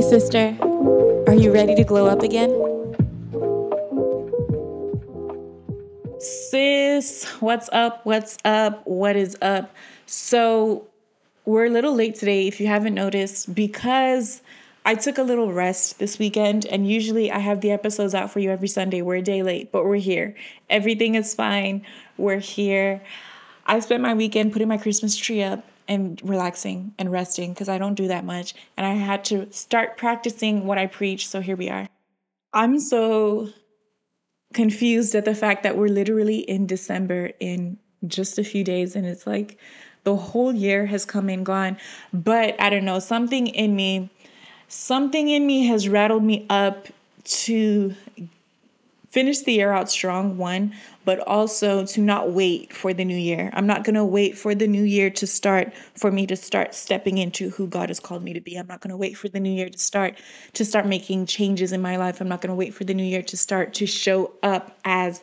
Hey, sister, are you ready to glow up again? Sis, what's up? What's up? What is up? So, we're a little late today, if you haven't noticed, because I took a little rest this weekend, and usually I have the episodes out for you every Sunday. We're a day late, but we're here. Everything is fine. We're here. I spent my weekend putting my Christmas tree up and relaxing and resting because I don't do that much. And I had to start practicing what I preach. So here we are. I'm so confused at the fact that we're literally in December in just a few days. And it's like the whole year has come and gone. But I don't know, something in me, something in me has rattled me up to finish the year out strong, one, but also to not wait for the new year. I'm not going to wait for the new year to start for me to start stepping into who God has called me to be. I'm not going to wait for the new year to start to start making changes in my life. I'm not going to wait for the new year to start to show up as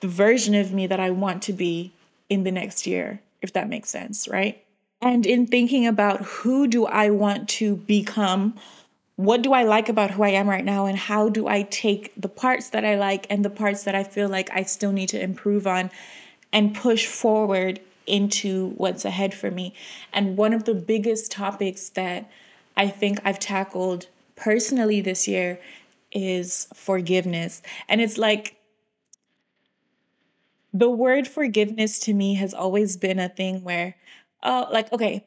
the version of me that I want to be in the next year, if that makes sense, right? And in thinking about who do I want to become, what do I like about who I am right now and how do I take the parts that I like and the parts that I feel like I still need to improve on and push forward into what's ahead for me. And one of the biggest topics that I think I've tackled personally this year is forgiveness. And it's like the word forgiveness to me has always been a thing where, oh, like, okay,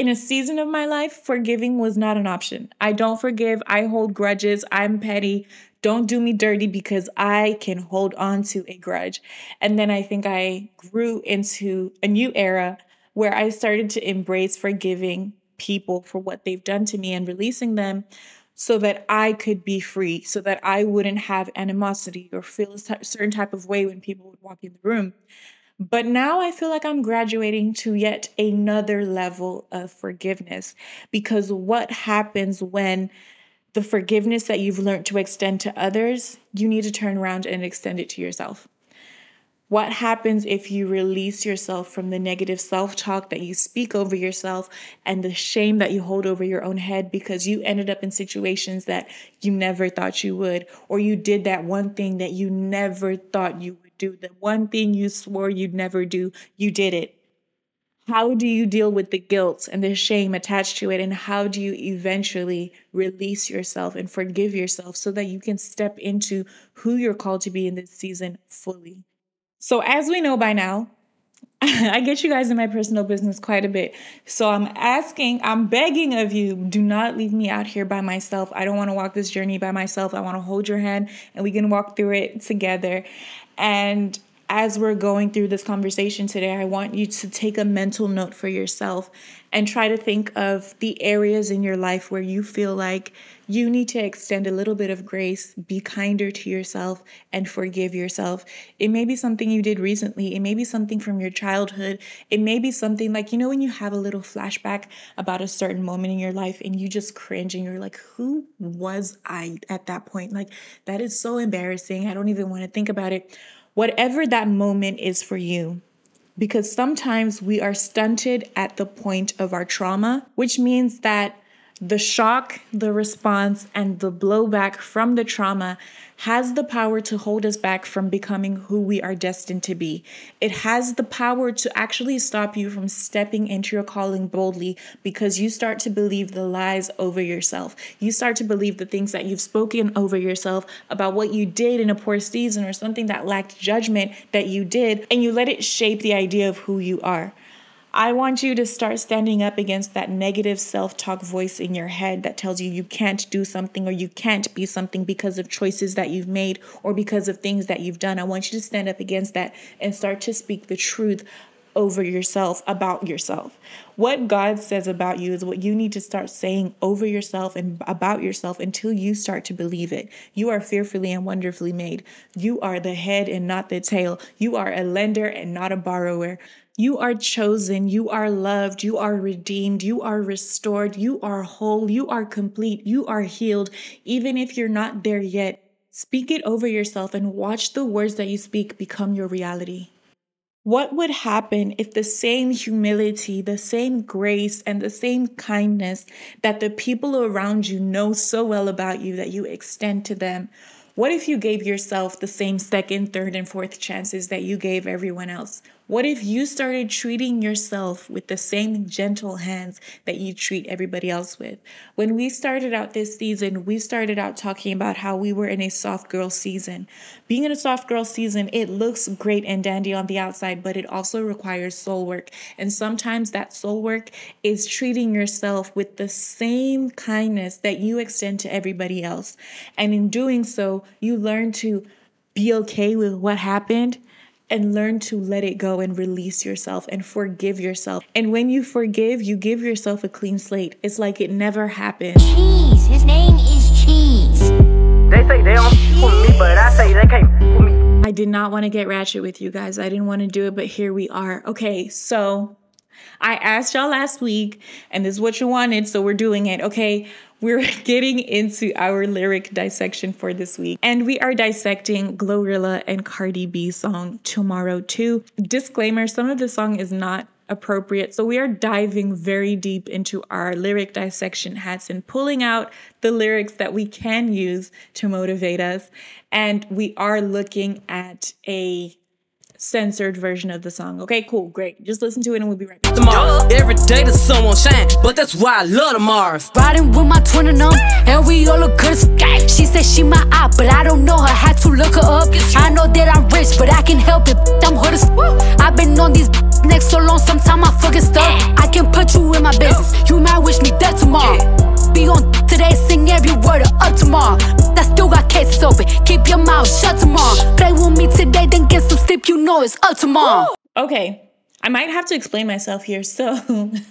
in a season of my life, forgiving was not an option. I don't forgive. I hold grudges. I'm petty. Don't do me dirty because I can hold on to a grudge. And then I think I grew into a new era where I started to embrace forgiving people for what they've done to me and releasing them so that I could be free, so that I wouldn't have animosity or feel a certain type of way when people would walk in the room. But now I feel like I'm graduating to yet another level of forgiveness because what happens when the forgiveness that you've learned to extend to others, you need to turn around and extend it to yourself. What happens if you release yourself from the negative self talk that you speak over yourself and the shame that you hold over your own head because you ended up in situations that you never thought you would, or you did that one thing that you never thought you would? Do. The one thing you swore you'd never do, you did it. How do you deal with the guilt and the shame attached to it? And how do you eventually release yourself and forgive yourself so that you can step into who you're called to be in this season fully? So, as we know by now, I get you guys in my personal business quite a bit. So I'm asking, I'm begging of you, do not leave me out here by myself. I don't want to walk this journey by myself. I want to hold your hand and we can walk through it together. And as we're going through this conversation today, I want you to take a mental note for yourself and try to think of the areas in your life where you feel like you need to extend a little bit of grace, be kinder to yourself, and forgive yourself. It may be something you did recently, it may be something from your childhood, it may be something like, you know, when you have a little flashback about a certain moment in your life and you just cringe and you're like, who was I at that point? Like, that is so embarrassing. I don't even want to think about it. Whatever that moment is for you, because sometimes we are stunted at the point of our trauma, which means that the shock, the response, and the blowback from the trauma has the power to hold us back from becoming who we are destined to be. It has the power to actually stop you from stepping into your calling boldly because you start to believe the lies over yourself. You start to believe the things that you've spoken over yourself about what you did in a poor season or something that lacked judgment that you did, and you let it shape the idea of who you are. I want you to start standing up against that negative self talk voice in your head that tells you you can't do something or you can't be something because of choices that you've made or because of things that you've done. I want you to stand up against that and start to speak the truth over yourself about yourself. What God says about you is what you need to start saying over yourself and about yourself until you start to believe it. You are fearfully and wonderfully made. You are the head and not the tail. You are a lender and not a borrower. You are chosen. You are loved. You are redeemed. You are restored. You are whole. You are complete. You are healed. Even if you're not there yet, speak it over yourself and watch the words that you speak become your reality. What would happen if the same humility, the same grace, and the same kindness that the people around you know so well about you that you extend to them what if you gave yourself the same second, third, and fourth chances that you gave everyone else? What if you started treating yourself with the same gentle hands that you treat everybody else with? When we started out this season, we started out talking about how we were in a soft girl season. Being in a soft girl season, it looks great and dandy on the outside, but it also requires soul work. And sometimes that soul work is treating yourself with the same kindness that you extend to everybody else. And in doing so, you learn to be okay with what happened and learn to let it go and release yourself and forgive yourself. And when you forgive, you give yourself a clean slate. It's like it never happened. Cheese. His name is Cheese. They say they don't with me, but I say they can't with me. I did not want to get ratchet with you guys. I didn't want to do it, but here we are. Okay, so I asked y'all last week, and this is what you wanted, so we're doing it. Okay, we're getting into our lyric dissection for this week, and we are dissecting GloRilla and Cardi B song Tomorrow 2. Disclaimer some of the song is not appropriate. So we are diving very deep into our lyric dissection hats and pulling out the lyrics that we can use to motivate us. And we are looking at a censored version of the song. Okay, cool, great. Just listen to it and we'll be right back. Tomorrow, every day the sun won't shine, but that's why I love the Mars. Riding with my twin and them, and we all look good as gang. She said she my op, but I don't know her. Had to look her up. I know that I'm rich, but I can help it. I'm hood as I've been on these necks so long, sometimes I fucking stuck. I can put you in my business. You might wish me dead tomorrow. Be on today, sing every word of up tomorrow. I still got cases open. Keep your mouth shut tomorrow. Play with me today, then get some sleep. You know it's up tomorrow. Okay, I might have to explain myself here. So,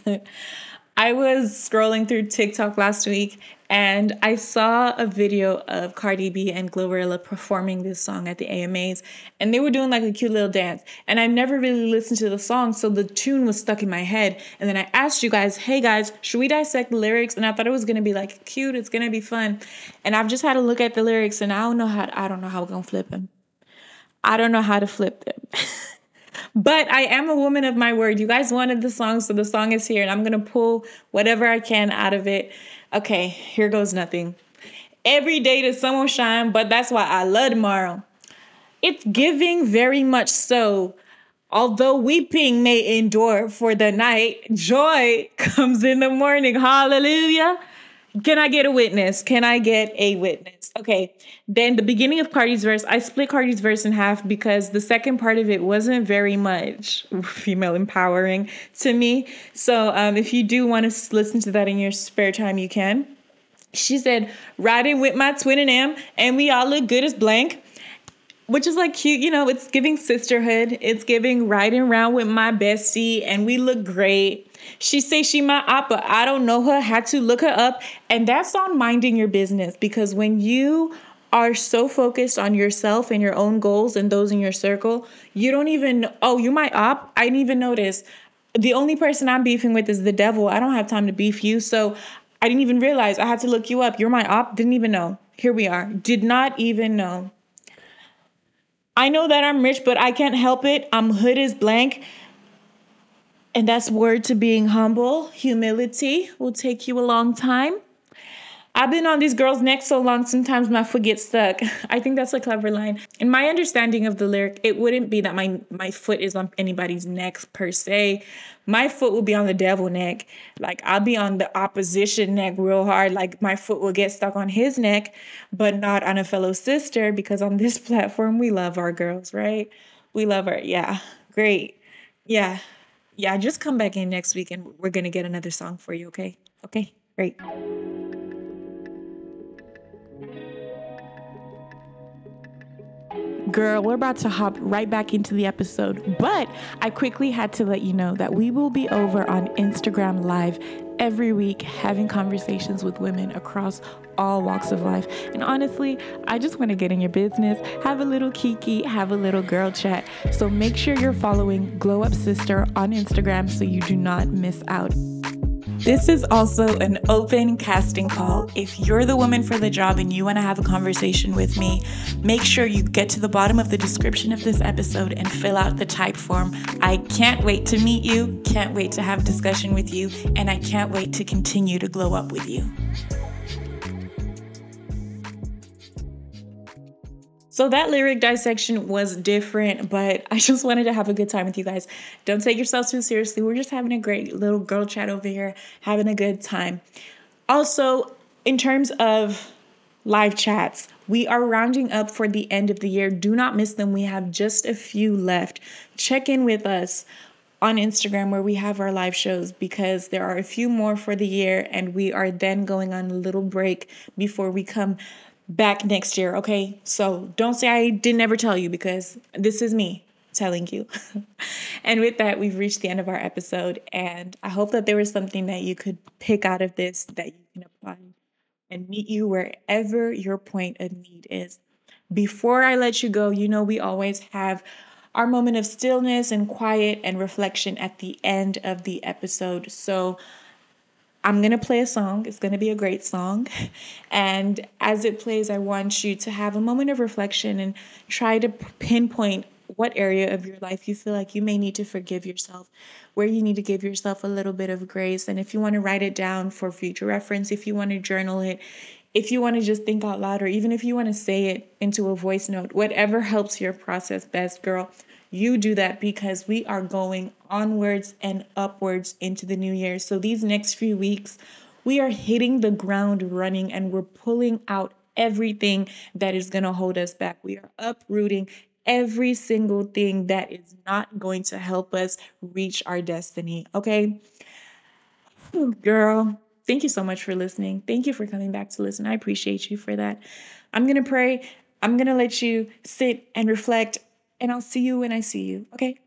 I was scrolling through TikTok last week and I saw a video of Cardi B and GloRilla performing this song at the AMAs, and they were doing like a cute little dance. And I've never really listened to the song, so the tune was stuck in my head. And then I asked you guys, hey guys, should we dissect the lyrics? And I thought it was gonna be like cute, it's gonna be fun. And I've just had to look at the lyrics, and I don't know how I don't know how we're gonna flip them. I don't know how to flip them. But I am a woman of my word. You guys wanted the song, so the song is here, and I'm gonna pull whatever I can out of it. Okay, here goes nothing. Every day the sun will shine, but that's why I love tomorrow. It's giving very much so. Although weeping may endure for the night, joy comes in the morning. Hallelujah. Can I get a witness? Can I get a witness? Okay. Then the beginning of Cardi's verse, I split Cardi's verse in half because the second part of it wasn't very much female empowering to me. So um, if you do want to listen to that in your spare time, you can. She said, riding with my twin and am, and we all look good as blank which is like cute, you know, it's giving sisterhood. It's giving riding around with my bestie and we look great. She say she my op, but I don't know her, had to look her up. And that's on minding your business because when you are so focused on yourself and your own goals and those in your circle, you don't even, oh, you my op? I didn't even notice. The only person I'm beefing with is the devil. I don't have time to beef you. So I didn't even realize I had to look you up. You're my op. Didn't even know. Here we are. Did not even know. I know that I'm rich, but I can't help it. I'm hood is blank. And that's word to being humble. Humility will take you a long time. I've been on these girls' necks so long, sometimes my foot gets stuck. I think that's a clever line. In my understanding of the lyric, it wouldn't be that my, my foot is on anybody's neck per se. My foot will be on the devil neck. Like I'll be on the opposition neck real hard. Like my foot will get stuck on his neck, but not on a fellow sister because on this platform, we love our girls, right? We love her. Yeah, great. Yeah, yeah. Just come back in next week and we're going to get another song for you, okay? Okay, great. Girl, we're about to hop right back into the episode, but I quickly had to let you know that we will be over on Instagram Live every week having conversations with women across all walks of life. And honestly, I just want to get in your business, have a little kiki, have a little girl chat. So make sure you're following Glow Up Sister on Instagram so you do not miss out. This is also an open casting call. If you're the woman for the job and you want to have a conversation with me, make sure you get to the bottom of the description of this episode and fill out the type form. I can't wait to meet you, can't wait to have a discussion with you, and I can't wait to continue to glow up with you. So that lyric dissection was different, but I just wanted to have a good time with you guys. Don't take yourself too seriously. We're just having a great little girl chat over here, having a good time. Also, in terms of live chats, we are rounding up for the end of the year. Do not miss them. We have just a few left. Check in with us on Instagram where we have our live shows because there are a few more for the year and we are then going on a little break before we come back next year, okay? So don't say I didn't ever tell you because this is me telling you. and with that, we've reached the end of our episode. And I hope that there was something that you could pick out of this that you can apply and meet you wherever your point of need is. Before I let you go, you know, we always have our moment of stillness and quiet and reflection at the end of the episode. So I'm going to play a song. It's going to be a great song. And as it plays, I want you to have a moment of reflection and try to pinpoint what area of your life you feel like you may need to forgive yourself, where you need to give yourself a little bit of grace. And if you want to write it down for future reference, if you want to journal it, if you want to just think out loud, or even if you want to say it into a voice note, whatever helps your process best, girl. You do that because we are going onwards and upwards into the new year. So, these next few weeks, we are hitting the ground running and we're pulling out everything that is going to hold us back. We are uprooting every single thing that is not going to help us reach our destiny. Okay. Girl, thank you so much for listening. Thank you for coming back to listen. I appreciate you for that. I'm going to pray. I'm going to let you sit and reflect and I'll see you when I see you, okay?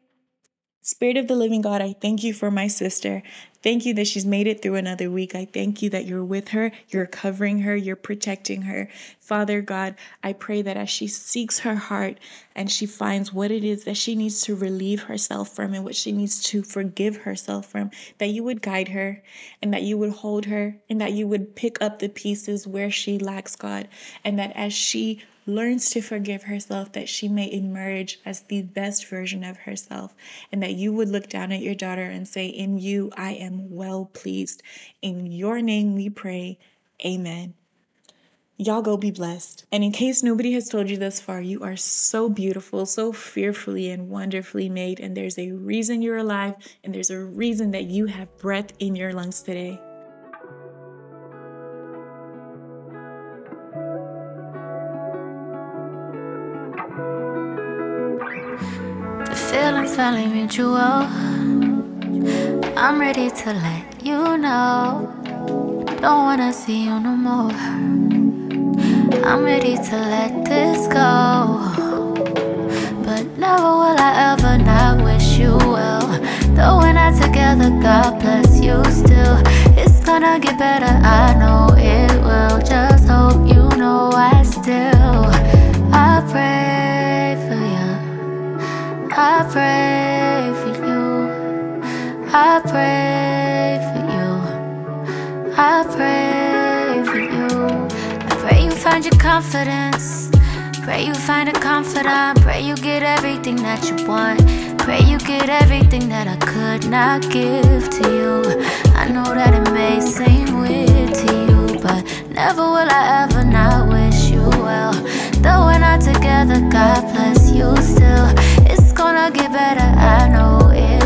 Spirit of the living God, I thank you for my sister. Thank you that she's made it through another week. I thank you that you're with her, you're covering her, you're protecting her. Father God, I pray that as she seeks her heart and she finds what it is that she needs to relieve herself from and what she needs to forgive herself from, that you would guide her and that you would hold her and that you would pick up the pieces where she lacks, God, and that as she learns to forgive herself, that she may emerge as the best version of herself, and that you would look down at your daughter and say, In you, I am well pleased. In your name we pray. Amen. Y'all go be blessed. And in case nobody has told you thus far, you are so beautiful, so fearfully and wonderfully made. And there's a reason you're alive, and there's a reason that you have breath in your lungs today. Finally mutual. I'm ready to let you know. Don't wanna see you no more. I'm ready to let this go. But never will I ever not wish you well. Though we're not together, God bless you still. It's gonna get better, I know it will. Just hope you know I still. I pray. I pray for you. I pray for you. I pray for you. I pray you find your confidence. Pray you find a confidant. Pray you get everything that you want. Pray you get everything that I could not give to you. I know that it may seem weird to you, but never will I ever not wish you well. Though we're not together, God bless you still. Get better, I know it